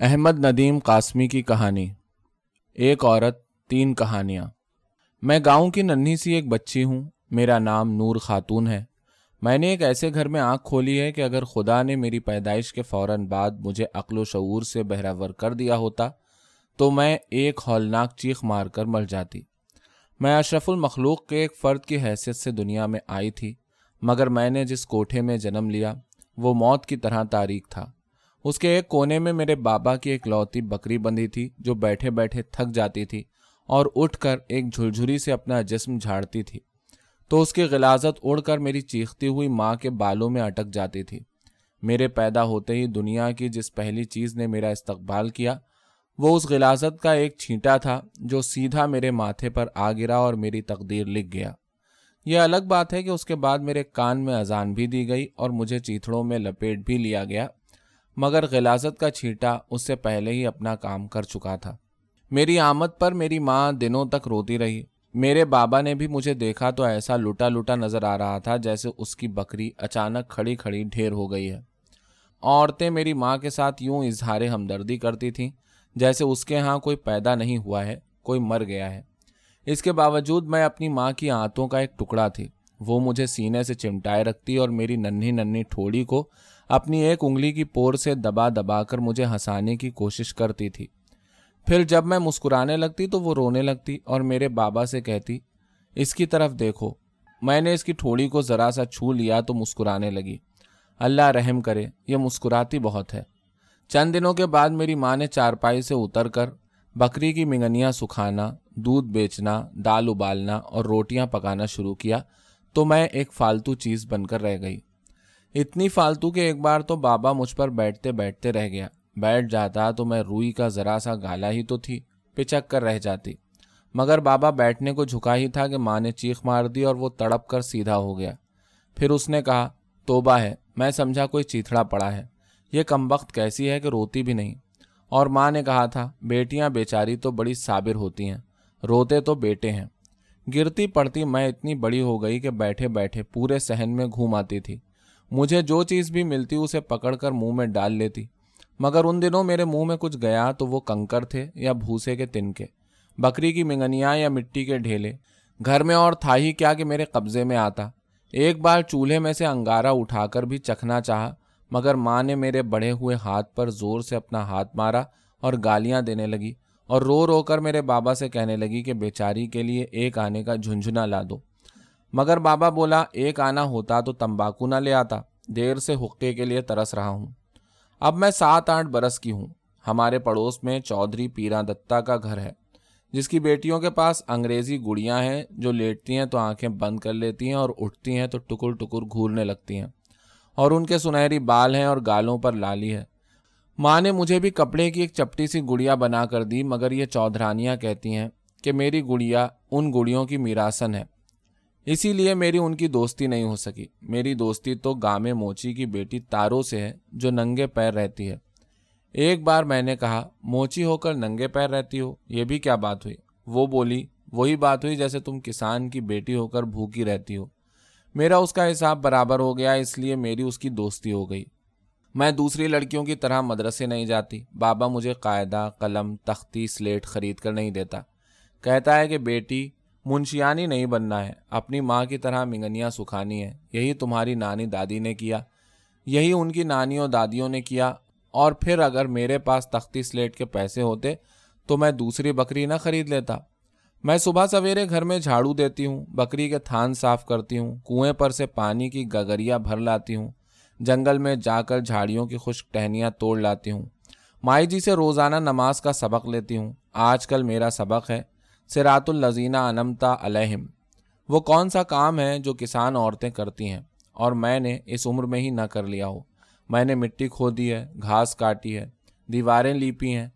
احمد ندیم قاسمی کی کہانی۔ ایک عورت، تین کہانیاں۔ میں گاؤں کی ننھی سی ایک بچی ہوں۔ میرا نام نور خاتون ہے۔ میں نے ایک ایسے گھر میں آنکھ کھولی ہے کہ اگر خدا نے میری پیدائش کے فوراً بعد مجھے عقل و شعور سے بہراور کر دیا ہوتا، تو میں ایک ہولناک چیخ مار کر مر جاتی۔ میں اشرف المخلوق کے ایک فرد کی حیثیت سے دنیا میں آئی تھی، مگر میں نے جس کوٹھے میں جنم لیا، وہ موت کی طرح تاریخ تھا۔ اس کے ایک کونے میں میرے بابا کی ایک لوتی بکری بندھی تھی جو بیٹھے بیٹھے تھک جاتی تھی اور اٹھ کر ایک جھلجھری سے اپنا جسم جھاڑتی تھی۔ تو اس کی غلازت اڑ کر میری چیختی ہوئی ماں کے بالوں میں اٹک جاتی تھی۔ میرے پیدا ہوتے ہی دنیا کی جس پہلی چیز نے میرا استقبال کیا، وہ اس غلازت کا ایک چھینٹا تھا جو سیدھا میرے ماتھے پر آ گرا اور میری تقدیر لکھ گیا۔ یہ الگ بات ہے کہ اس کے بعد میرے کان میں اذان بھی دی گئی اور مجھے چیتڑوں میں لپیٹ بھی لیا گیا۔ مگر غلازت کا چھیٹا اس سے پہلے ہی اپنا کام کر چکا تھا۔ میری آمد پر میری ماں دنوں تک روتی رہی۔ میرے بابا نے بھی مجھے دیکھا تو ایسا لوٹا لوٹا نظر آ رہا تھا جیسے اس کی بکری اچانک کھڑی کھڑی ڈھیر ہو گئی ہے۔ عورتیں میری ماں کے ساتھ یوں اظہار ہمدردی کرتی تھیں جیسے اس کے ہاں کوئی پیدا نہیں ہوا ہے، کوئی مر گیا ہے۔ اس کے باوجود میں اپنی ماں کی آنتوں کا ایک ٹکڑا تھی۔ وہ مجھے سینے سے چمٹائے رکھتی اور میری ننھی ننھی ٹھوڑی کو اپنی ایک انگلی کی پور سے دبا دبا کر مجھے ہنسانے کی کوشش کرتی تھی۔ پھر جب میں مسکرانے لگتی تو وہ رونے لگتی اور میرے بابا سے کہتی، اس کی طرف دیکھو، میں نے اس کی ٹھوڑی کو ذرا سا چھو لیا تو مسکرانے لگی۔ اللہ رحم کرے، یہ مسکراتی بہت ہے۔ چند دنوں کے بعد میری ماں نے چارپائی سے اتر کر بکری کی منگنیاں سکھانا، دودھ بیچنا، دال ابالنا اور روٹیاں پکانا شروع کیا تو میں ایک فالتو چیز بن کر رہ گئی۔ اتنی فالتو کہ ایک بار تو بابا مجھ پر بیٹھتے بیٹھتے رہ گیا۔ بیٹھ جاتا تو میں روئی کا ذرا سا گالا ہی تو تھی پچک کر رہ جاتی۔ مگر بابا بیٹھنے کو جھکا ہی تھا کہ ماں نے چیخ مار دی اور وہ تڑپ کر سیدھا ہو گیا۔ پھر اس نے کہا، توبہ ہے، میں سمجھا کوئی چیتڑا پڑا ہے۔ یہ کم وقت کیسی ہے کہ روتی بھی نہیں۔ اور ماں نے کہا تھا، بیٹیاں بیچاری تو بڑی صابر ہوتی ہیں، روتے تو بیٹے ہیں۔ گرتی پڑتی میں اتنی بڑی ہو گئی کہ بیٹھے بیٹھے پورے سہن میں گھوم آتی تھی۔ مجھے جو چیز بھی ملتی اسے پکڑ کر منہ میں ڈال لیتی۔ مگر ان دنوں میرے منہ میں کچھ گیا تو وہ کنکر تھے یا بھوسے کے تن کے۔ بکری کی منگنیاں یا مٹی کے ڈھیلے۔ گھر میں اور تھا ہی کیا کہ میرے قبضے میں آتا۔ ایک بار چولہے میں سے انگارا اٹھا کر بھی چکھنا چاہا، مگر ماں نے میرے بڑھے ہوئے ہاتھ پر زور سے اپنا ہاتھ مارا اور گالیاں دینے لگی۔ اور رو رو کر میرے بابا سے کہنے لگی کہ بیچاری کے لیے ایک آنے کا جھنجھنا لا دو۔ مگر بابا بولا، ایک آنا ہوتا تو تمباکو نہ لے آتا۔ دیر سے حقے کے لیے ترس رہا ہوں۔ اب میں سات آٹھ برس کی ہوں۔ ہمارے پڑوس میں چودھری پیرا دتا کا گھر ہے، جس کی بیٹیوں کے پاس انگریزی گڑیاں ہیں، جو لیٹتی ہیں تو آنکھیں بند کر لیتی ہیں اور اٹھتی ہیں تو ٹکر ٹکر گھورنے لگتی ہیں۔ اور ان کے سنہری بال ہیں اور گالوں پر لالی ہے۔ ماں نے مجھے بھی کپڑے کی ایک چپٹی سی گڑیا بنا کر دی، مگر یہ چودھرانیاں کہتی ہیں کہ میری گڑیا ان گڑیوں کی میراسن ہے۔ اسی لیے میری ان کی دوستی نہیں ہو سکی۔ میری دوستی تو گامے موچی کی بیٹی تارو سے ہے، جو ننگے پیر رہتی ہے۔ ایک بار میں نے کہا، موچی ہو کر ننگے پیر رہتی ہو، یہ بھی کیا بات ہوئی؟ وہ بولی، وہی بات ہوئی جیسے تم کسان کی بیٹی ہو کر بھوکی رہتی ہو۔ میرا اس کا حساب برابر ہو گیا، اس لیے میری اس کی دوستی ہو گئی۔ میں دوسری لڑکیوں کی طرح مدرسے نہیں جاتی۔ بابا مجھے قاعدہ، قلم، تختی، سلیٹ خرید کر نہیں دیتا۔ کہتا ہے کہ بیٹی منشیانی نہیں بننا ہے۔ اپنی ماں کی طرح منگنیاں سکھانی ہے یہی تمہاری نانی دادی نے کیا۔ یہی ان کی نانیوں دادیوں نے کیا۔ اور پھر اگر میرے پاس تختی سلیٹ کے پیسے ہوتے تو میں دوسری بکری نہ خرید لیتا۔ میں صبح سویرے گھر میں جھاڑو دیتی ہوں، بکری کے تھان صاف کرتی ہوں، کنویں پر سے پانی کی گگریا بھر لاتی ہوں، جنگل میں جا کر جھاڑیوں کی خشک ٹہنیاں توڑ لاتی ہوں۔ مائی جی سے روزانہ نماز کا سبق لیتی ہوں۔ آج کل میرا سبق ہے۔ سرات الزینہ انمتا علیہم۔ وہ کون سا کام ہے جو کسان عورتیں کرتی ہیں اور میں نے اس عمر میں ہی نہ کر لیا ہو؟ میں نے مٹی کھو دی ہے، گھاس کاٹی ہے، دیواریں لیپی ہیں۔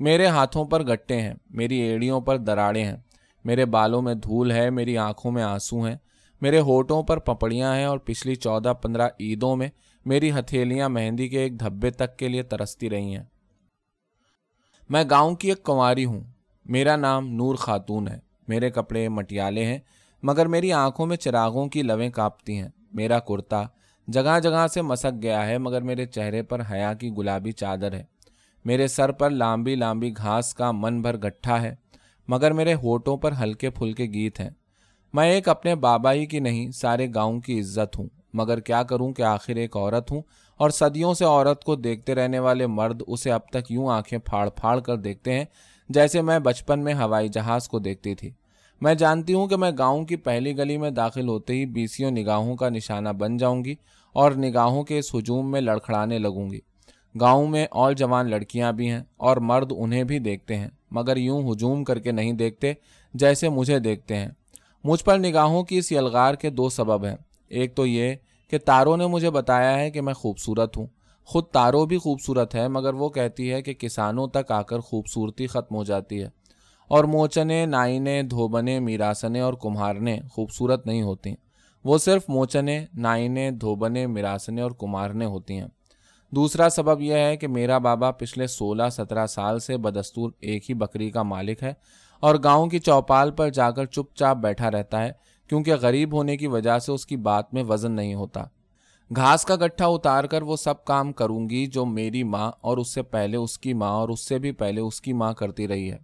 میرے ہاتھوں پر گٹے ہیں، میری ایڑیوں پر دراڑیں ہیں۔ میرے بالوں میں دھول ہے، میری آنکھوں میں آنسو ہیں۔ میرے ہوٹوں پر پپڑیاں ہیں اور پچھلی چودہ پندرہ عیدوں میں میری ہتھیلیاں مہندی کے ایک دھبے تک کے لیے ترستی رہی ہیں۔ میں گاؤں کی ایک کنواری ہوں۔ میرا نام نور خاتون ہے، میرے کپڑے مٹیالے ہیں، مگر میری آنکھوں میں چراغوں کی لویں کاپتی ہیں۔ میرا کرتا جگہ جگہ سے مسک گیا ہے، مگر میرے چہرے پر حیا کی گلابی چادر ہے۔ میرے سر پر لامبی لامبی گھاس کا من بھر گٹھا ہے، مگر میرے ہوٹوں پر ہلکے پھلکے گیت ہیں۔ میں ایک اپنے بابا ہی کی نہیں، سارے گاؤں کی عزت ہوں۔ مگر کیا کروں کہ آخر ایک عورت ہوں اور صدیوں سے عورت کو دیکھتے رہنے والے مرد اسے اب تک یوں آنکھیں پھاڑ پھاڑ کر دیکھتے ہیں جیسے میں بچپن میں ہوائی جہاز کو دیکھتی تھی۔ میں جانتی ہوں کہ میں گاؤں کی پہلی گلی میں داخل ہوتے ہی بیسیوں نگاہوں کا نشانہ بن جاؤں گی اور نگاہوں کے اس ہجوم میں لڑکھڑانے لگوں گی۔ گاؤں میں اور جوان لڑکیاں بھی ہیں اور مرد انہیں بھی دیکھتے ہیں، مگر یوں ہجوم کر کے نہیں دیکھتے جیسے مجھے دیکھتے ہیں۔ مجھ پر نگاہوں کی اس یلغار کے دو سبب ہیں۔ ایک تو یہ کہ تاروں نے مجھے بتایا ہے کہ میں خوبصورت ہوں۔ خود تارو بھی خوبصورت ہے مگر وہ کہتی ہے کہ کسانوں تک آ کر خوبصورتی ختم ہو جاتی ہے۔ اور موچنے، نائنے، دھوبنے، میراسنے اور کمہارنے خوبصورت نہیں ہوتی۔ وہ صرف موچنے، نائنے، دھوبنے، میراسنے اور کمہارنے ہوتی ہیں۔ دوسرا سبب یہ ہے کہ میرا بابا پچھلے سولہ، سترہ سال سے بدستور ایک ہی بکری کا مالک ہے اور گاؤں کی چوپال پر جا کر چپ چاپ بیٹھا رہتا ہے، کیونکہ غریب ہونے کی وجہ سے اس کی بات میں وزن نہیں ہوتا۔ گھاس کا گٹھا اتار کر وہ سب کام کروں گی جو میری ماں اور اس سے پہلے اس کی ماں اور اس سے بھی پہلے اس کی ماں کرتی رہی ہے۔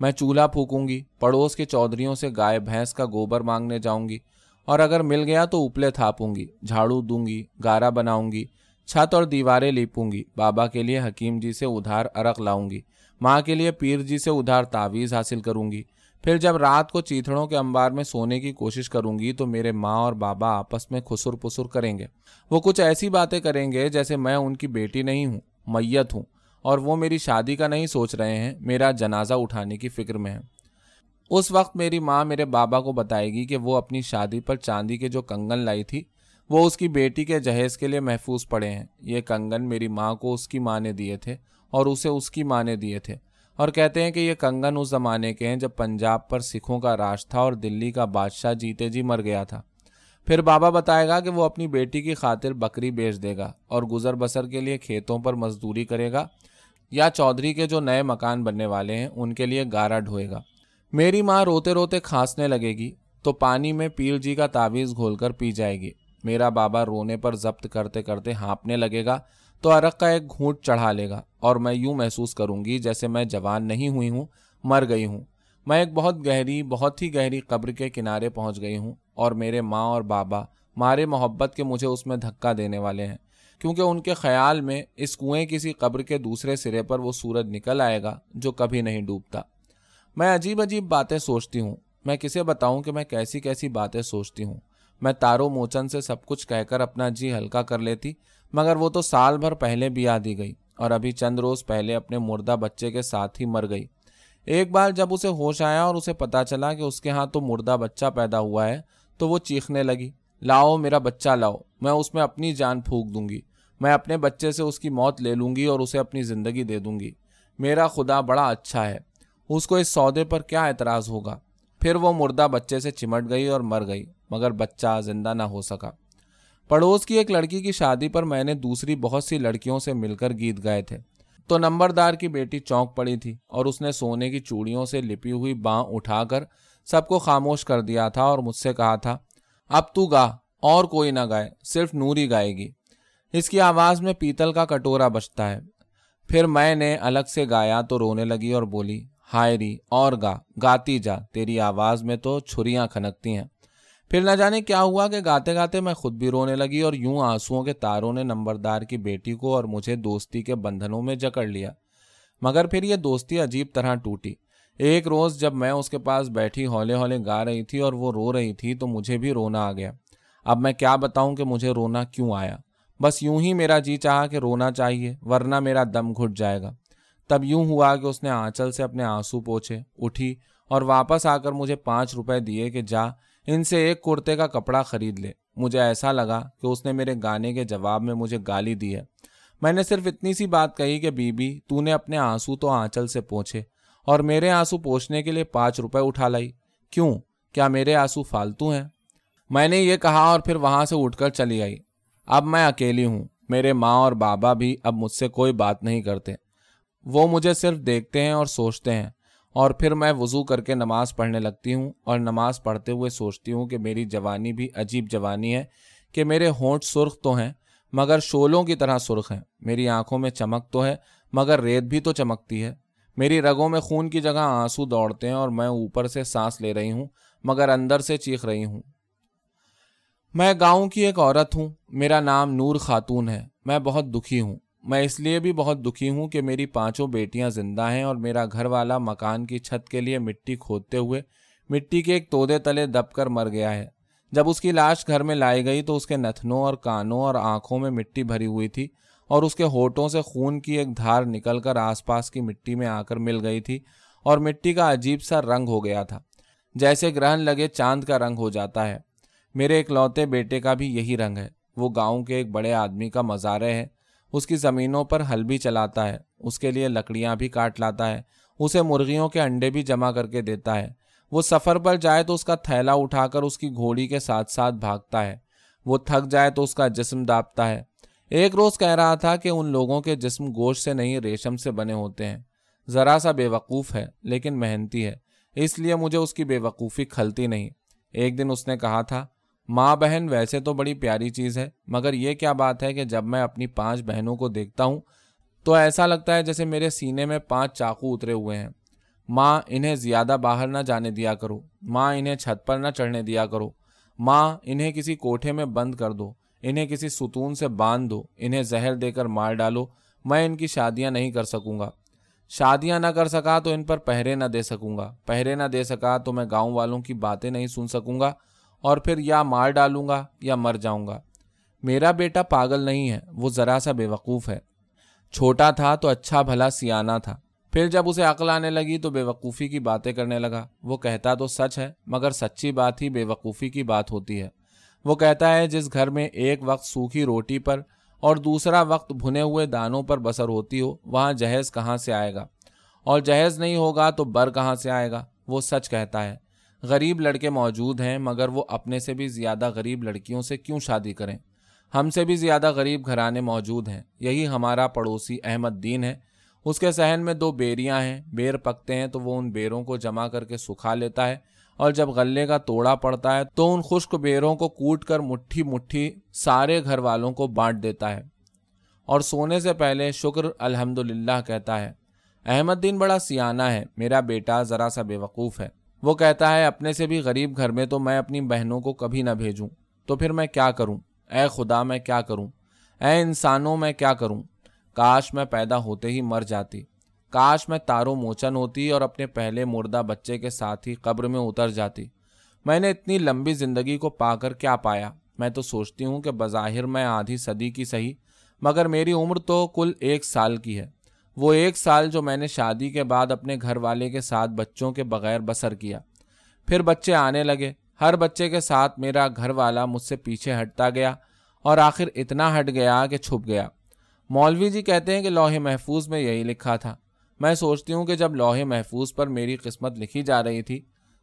میں چولہا پھونکوں گی، پڑوس کے چودھریوں سے گائے، بھینس کا گوبر مانگنے جاؤں گی اور اگر مل گیا تو اوپلے تھاپوں گی، جھاڑو دوں گی، گارا بناؤں گی، چھت اور دیواریں لیپوں گی، بابا کے لیے حکیم جی سے ادھار ارق لاؤں گی، ماں کے لیے پیر جی سے ادھار تعویذ حاصل کروں گی۔ پھر جب رات کو چیتڑوں کے انبار میں سونے کی کوشش کروں گی تو میرے ماں اور بابا آپس میں خسر پسر کریں گے۔ وہ کچھ ایسی باتیں کریں گے جیسے میں ان کی بیٹی نہیں ہوں، میت ہوں، اور وہ میری شادی کا نہیں سوچ رہے ہیں، میرا جنازہ اٹھانے کی فکر میں ہے اس وقت میری ماں میرے بابا کو بتائے گی کہ وہ اپنی شادی پر چاندی کے جو کنگن لائی تھی، وہ اس کی بیٹی کے جہیز کے لیے محفوظ پڑے ہیں۔ یہ کنگن میری ماں کو اس کی ماں نے دیے تھے اور اسے اس کی ماں نے دیے تھے۔ اور کہتے ہیں کہ یہ کنگن اس زمانے کے ہیں جب پنجاب پر سکھوں کا راج تھا اور دلی کا بادشاہ جیتے جی مر گیا تھا۔ پھر بابا بتائے گا کہ وہ اپنی بیٹی کی خاطر بکری بیچ دے گا اور گزر بسر کے لیے کھیتوں پر مزدوری کرے گا یا چودھری کے جو نئے مکان بننے والے ہیں ان کے لیے گارا ڈھوئے گا۔ میری ماں روتے روتے کھانسنے لگے گی تو پانی میں پیر جی کا تعویذ گھول کر پی جائے گی۔ میرا بابا رونے پر ضبط کرتے کرتے ہانپنے لگے گا تو عرق کا ایک گھونٹ چڑھا لے گا اور میں یوں محسوس کروں گی جیسے میں جوان نہیں ہوئی ہوں، مر گئی ہوں۔ میں ایک بہت گہری، بہت ہی گہری قبر کے کنارے پہنچ گئی ہوں اور میرے ماں اور بابا، مارے محبت کے مجھے اس میں دھکا دینے والے ہیں۔ کیونکہ ان کے خیال میں اس کنویں کسی قبر کے دوسرے سرے پر وہ سورج نکل آئے گا جو کبھی نہیں ڈوبتا۔ میں عجیب عجیب باتیں سوچتی ہوں۔ میں کسے بتاؤں کہ میں کیسی کیسی باتیں سوچتی ہوں۔ میں تارو موچن سے سب کچھ کہہ کر اپنا جی ہلکا کر لیتی۔ مگر وہ تو سال بھر پہلے بھی آدھی گئی اور ابھی چند روز پہلے اپنے مردہ بچے کے ساتھ ہی مر گئی۔ ایک بار جب اسے ہوش آیا اور اسے پتا چلا کہ اس کے ہاں تو مردہ بچہ پیدا ہوا ہے، تو وہ چیخنے لگی، لاؤ میرا بچہ لاؤ، میں اس میں اپنی جان پھونک دوں گی، میں اپنے بچے سے اس کی موت لے لوں گی اور اسے اپنی زندگی دے دوں گی۔ میرا خدا بڑا اچھا ہے، اس کو اس سودے پر کیا اعتراض ہوگا؟ پھر وہ مردہ بچے سے چمٹ گئی اور مر گئی، مگر بچہ زندہ نہ ہو سکا۔ پڑوس کی ایک لڑکی کی شادی پر میں نے دوسری بہت سی لڑکیوں سے مل کر گیت گائے تھے۔ تو نمبردار کی بیٹی چونک پڑی تھی اور اس نے سونے کی چوڑیوں سے لپی ہوئی باں اٹھا کر سب کو خاموش کر دیا تھا اور مجھ سے کہا تھا، اب تو گا، اور کوئی نہ گائے، صرف نوری گائے گی۔ اس کی آواز میں پیتل کا کٹورا بچتا ہے۔ پھر میں نے الگ سے گایا تو رونے لگی اور بولی ہائری اور گا، گاتی جا، تیری آواز میں تو چھریاں کھنکتی ہیں۔ پھر نہ جانے کیا ہوا کہ گاتے گاتے میں خود بھی رونے لگی اور یوں آنسوؤں کے تاروں نے نمبردار کی بیٹی کو اور مجھے دوستی کے بندھنوں میں جکڑ لیا۔ مگر پھر یہ دوستی عجیب طرح ٹوٹی۔ ایک روز جب میں اس کے پاس بیٹھی، ہولے ہولے گا رہی تھی اور وہ رو رہی تھی تو مجھے بھی رونا آ گیا۔ اب میں کیا بتاؤں کہ مجھے رونا کیوں آیا؟ بس یوں ہی میرا جی چاہا کہ رونا چاہیے، ورنہ میرا دم گھٹ جائے گا۔ تب یوں ہوا کہ اس نے آنچل سے اپنے آنسو پوچھے، اٹھی اور واپس آ کر مجھے پانچ روپے دیے کہ جا ان سے ایک کرتے کا کپڑا خرید لے۔ مجھے ایسا لگا کہ اس نے میرے گانے کے جواب میں مجھے گالی دی ہے۔ میں نے صرف اتنی سی بات کہی کہ بی بی تو نے اپنے آنسو تو آنچل سے پوچھے اور میرے آنسو پوچھنے کے لیے پانچ روپے اٹھا لائی۔ کیوں؟ کیا میرے آنسو فالتو ہیں؟ میں نے یہ کہا اور پھر وہاں سے اٹھ کر چلی آئی۔ اب میں اکیلی ہوں۔ میرے ماں اور بابا بھی اب مجھ سے کوئی بات نہیں کرتے۔ وہ مجھے صرف دیکھتے ہیں اور سوچتے ہیں۔ اور پھر میں وضو کر کے نماز پڑھنے لگتی ہوں اور نماز پڑھتے ہوئے سوچتی ہوں کہ میری جوانی بھی عجیب جوانی ہے کہ میرے ہونٹ سرخ تو ہیں، مگر شولوں کی طرح سرخ ہیں۔ میری آنکھوں میں چمک تو ہے، مگر ریت بھی تو چمکتی ہے۔ میری رگوں میں خون کی جگہ آنسو دوڑتے ہیں اور میں اوپر سے سانس لے رہی ہوں، مگر اندر سے چیخ رہی ہوں۔ میں گاؤں کی ایک عورت ہوں، میرا نام نور خاتون ہے، میں بہت دکھی ہوں۔ میں اس لیے بھی بہت دکھی ہوں کہ میری پانچوں بیٹیاں زندہ ہیں اور میرا گھر والا مکان کی چھت کے لیے مٹی کھودتے ہوئے مٹی کے ایک تودے تلے دب کر مر گیا ہے۔ جب اس کی لاش گھر میں لائی گئی تو اس کے نتنوں اور کانوں اور آنکھوں میں مٹی بھری ہوئی تھی اور اس کے ہوٹوں سے خون کی ایک دھار نکل کر آس پاس کی مٹی میں آ کر مل گئی تھی اور مٹی کا عجیب سا رنگ ہو گیا تھا۔ جیسے گرہن لگے چاند کا رنگ ہو جاتا ہے۔ میرے ایک لوتے بیٹے کا بھی یہی رنگ ہے۔ وہ گاؤں کے ایک بڑے آدمی کا مزارے ہے۔ اس کی زمینوں پر ہل بھی چلاتا ہے، اس کے لیے لکڑیاں بھی کاٹ لاتا ہے، اسے مرغیوں کے انڈے بھی جمع کر کے دیتا ہے۔ وہ سفر پر جائے تو اس کا تھیلا اٹھا کر اس کی گھوڑی کے ساتھ ساتھ بھاگتا ہے۔ وہ تھک جائے تو اس کا جسم داپتا ہے۔ ایک روز کہہ رہا تھا کہ ان لوگوں کے جسم گوشت سے نہیں، ریشم سے بنے ہوتے ہیں۔ ذرا سا بے وقوف ہے، لیکن محنتی ہے۔ اس لیے مجھے اس کی بے وقوفی کھلتی نہیں۔ ایک دن اس نے کہا تھا ماں بہن ویسے تو بڑی پیاری چیز ہے، مگر یہ کیا بات ہے کہ جب میں اپنی پانچ بہنوں کو دیکھتا ہوں، تو ایسا لگتا ہے جیسے میرے سینے میں پانچ چاقو اترے ہوئے ہیں۔ ماں، انہیں زیادہ باہر نہ جانے دیا کرو۔ ماں، انہیں چھت پر نہ چڑھنے دیا کرو۔ ماں، انہیں کسی کوٹھے میں بند کر دو۔ انہیں کسی ستون سے باندھ دو۔ انہیں زہر دے کر مار ڈالو۔ میں ان کی شادیاں نہیں کر سکوں گا۔ شادیاں نہ کر سکا تو ان پر پہرے نہ دے سکوں گا۔ پہرے نہ دے سکا تو میں گاؤں والوں کی باتیں نہیں سن سکوں گا۔ اور پھر یا مار ڈالوں گا یا مر جاؤں گا۔ میرا بیٹا پاگل نہیں ہے، وہ ذرا سا بے وقوف ہے۔ چھوٹا تھا تو اچھا بھلا سیانا تھا۔ پھر جب اسے عقل آنے لگی تو بے وقوفی کی باتیں کرنے لگا۔ وہ کہتا تو سچ ہے، مگر سچی بات ہی بے وقوفی کی بات ہوتی ہے۔ وہ کہتا ہے، جس گھر میں ایک وقت سوکھی روٹی پر اور دوسرا وقت بھنے ہوئے دانوں پر بسر ہوتی ہو، وہاں جہیز کہاں سے آئے گا؟ اور جہیز نہیں ہوگا تو بر کہاں سے آئے گا؟ وہ سچ کہتا ہے۔ غریب لڑکے موجود ہیں، مگر وہ اپنے سے بھی زیادہ غریب لڑکیوں سے کیوں شادی کریں؟ ہم سے بھی زیادہ غریب گھرانے موجود ہیں، یہی ہمارا پڑوسی احمد دین ہے۔ اس کے سہن میں دو بیریاں ہیں، بیر پکتے ہیں تو وہ ان بیروں کو جمع کر کے سکھا لیتا ہے، اور جب غلے کا توڑا پڑتا ہے تو ان خشک بیروں کو کوٹ کر مٹھی مٹھی سارے گھر والوں کو بانٹ دیتا ہے۔ اور سونے سے پہلے شکر الحمد کہتا ہے۔ احمد دین بڑا سیانا ہے، میرا بیٹا ذرا سا بے وقوف ہے۔ وہ کہتا ہے، اپنے سے بھی غریب گھر میں تو میں اپنی بہنوں کو کبھی نہ بھیجوں۔ تو پھر میں کیا کروں؟ اے خدا، میں کیا کروں؟ اے انسانوں، میں کیا کروں؟ کاش میں پیدا ہوتے ہی مر جاتی۔ کاش میں تارو موچن ہوتی اور اپنے پہلے مردہ بچے کے ساتھ ہی قبر میں اتر جاتی۔ میں نے اتنی لمبی زندگی کو پا کر کیا پایا؟ میں تو سوچتی ہوں کہ بظاہر میں آدھی صدی کی صحیح، مگر میری عمر تو کل ایک سال کی ہے۔ وہ ایک سال جو میں نے شادی کے بعد اپنے گھر والے کے ساتھ بچوں کے بغیر بسر کیا۔ پھر بچے آنے لگے۔ ہر بچے کے ساتھ میرا گھر والا مجھ سے پیچھے ہٹتا گیا اور آخر اتنا ہٹ گیا کہ چھپ گیا۔ مولوی جی کہتے ہیں کہ لوہے محفوظ میں یہی لکھا تھا۔ میں سوچتی ہوں کہ جب لوہے محفوظ پر میری قسمت لکھی جا رہی تھی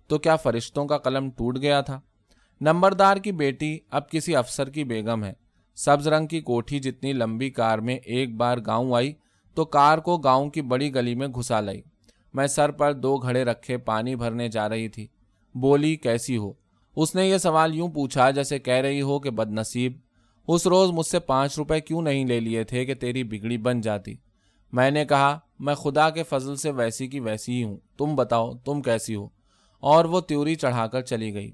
تو کیا فرشتوں کا قلم ٹوٹ گیا تھا؟ نمبردار کی بیٹی اب کسی افسر کی بیگم ہے۔ سبز رنگ کی کوٹھی جتنی لمبی کار میں ایک بار گاؤں آئی تو کار کو گاؤں کی بڑی گلی میں گھسا لائی۔ میں سر پر دو گھڑے رکھے پانی بھرنے جا رہی تھی۔ بولی، کیسی ہو؟ اس نے یہ سوال یوں پوچھا جیسے کہہ رہی ہو کہ بد نصیب اس روز مجھ سے پانچ روپے کیوں نہیں لے لیے تھے کہ تیری بگڑی بن جاتی؟ میں نے کہا، میں خدا کے فضل سے ویسی کی ویسی ہی ہوں۔ تم بتاؤ، تم کیسی ہو؟ اور وہ تیوری چڑھا کر چلی گئی۔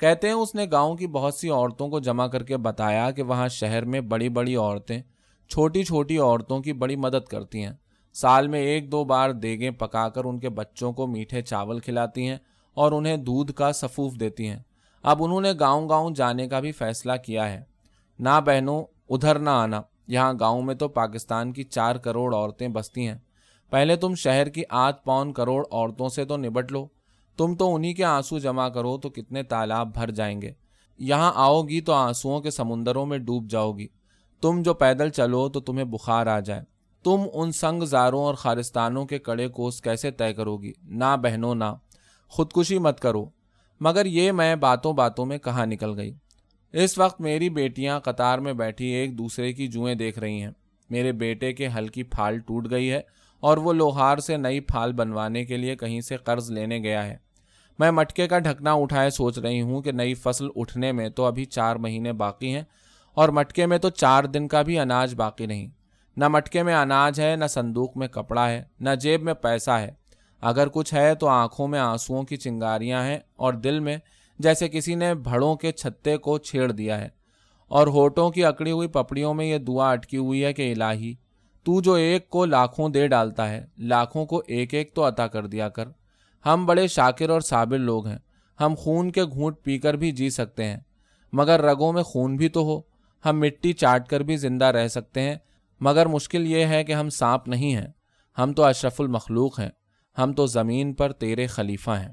کہتے ہیں، اس نے گاؤں کی بہت سی عورتوں کو جمع کر کے بتایا کہ وہاں شہر میں بڑی بڑی عورتیں چھوٹی چھوٹی عورتوں کی بڑی مدد کرتی ہیں۔ سال میں ایک دو بار دیگیں پکا کر ان کے بچوں کو میٹھے چاول کھلاتی ہیں اور انہیں دودھ کا سفوف دیتی ہیں۔ اب انہوں نے گاؤں گاؤں جانے کا بھی فیصلہ کیا ہے۔ نہ بہنوں، ادھر نہ آنا۔ یہاں گاؤں میں تو پاکستان کی چار کروڑ عورتیں بستی ہیں۔ پہلے تم شہر کی آٹھ پون کروڑ عورتوں سے تو نبٹ لو۔ تم تو انہی کے آنسو جمع کرو تو کتنے تالاب بھر جائیں گے۔ یہاں آؤ گی تو آنسوؤں کے سمندروں میں ڈوب جاؤ گی۔ تم جو پیدل چلو تو تمہیں بخار آ جائے۔ تم ان سنگ زاروں اور خارستانوں کے کڑے کوس کیسے طے کرو گی؟ نہ بہنوں نہ۔ خودکشی مت کرو۔ مگر یہ میں باتوں باتوں میں کہاں نکل گئی؟ اس وقت میری بیٹیاں قطار میں بیٹھی ایک دوسرے کی جوئیں دیکھ رہی ہیں۔ میرے بیٹے کے ہلکی پھال ٹوٹ گئی ہے اور وہ لوہار سے نئی پھال بنوانے کے لیے کہیں سے قرض لینے گیا ہے۔ میں مٹکے کا ڈھکنا اٹھائے سوچ رہی ہوں کہ نئی فصل اٹھنے میں تو ابھی چار مہینے باقی ہیں۔ اور مٹکے میں تو چار دن کا بھی اناج باقی نہیں۔ نہ مٹکے میں اناج ہے، نہ صندوق میں کپڑا ہے، نہ جیب میں پیسہ ہے۔ اگر کچھ ہے تو آنکھوں میں آنسوؤں کی چنگاریاں ہیں اور دل میں جیسے کسی نے بھڑوں کے چھتے کو چھیڑ دیا ہے۔ اور ہوٹوں کی اکڑی ہوئی پپڑیوں میں یہ دعا اٹکی ہوئی ہے کہ الہی، تو جو ایک کو لاکھوں دے ڈالتا ہے، لاکھوں کو ایک ایک تو عطا کر دیا کر۔ ہم بڑے شاکر اور صابر لوگ ہیں۔ ہم خون کے گھونٹ پی کر بھی جی سکتے ہیں، مگر رگوں میں خون بھی تو ہو۔ ہم مٹی چاٹ کر بھی زندہ رہ سکتے ہیں، مگر مشکل یہ ہے کہ ہم سانپ نہیں ہیں۔ ہم تو اشرف المخلوق ہیں۔ ہم تو زمین پر تیرے خلیفہ ہیں۔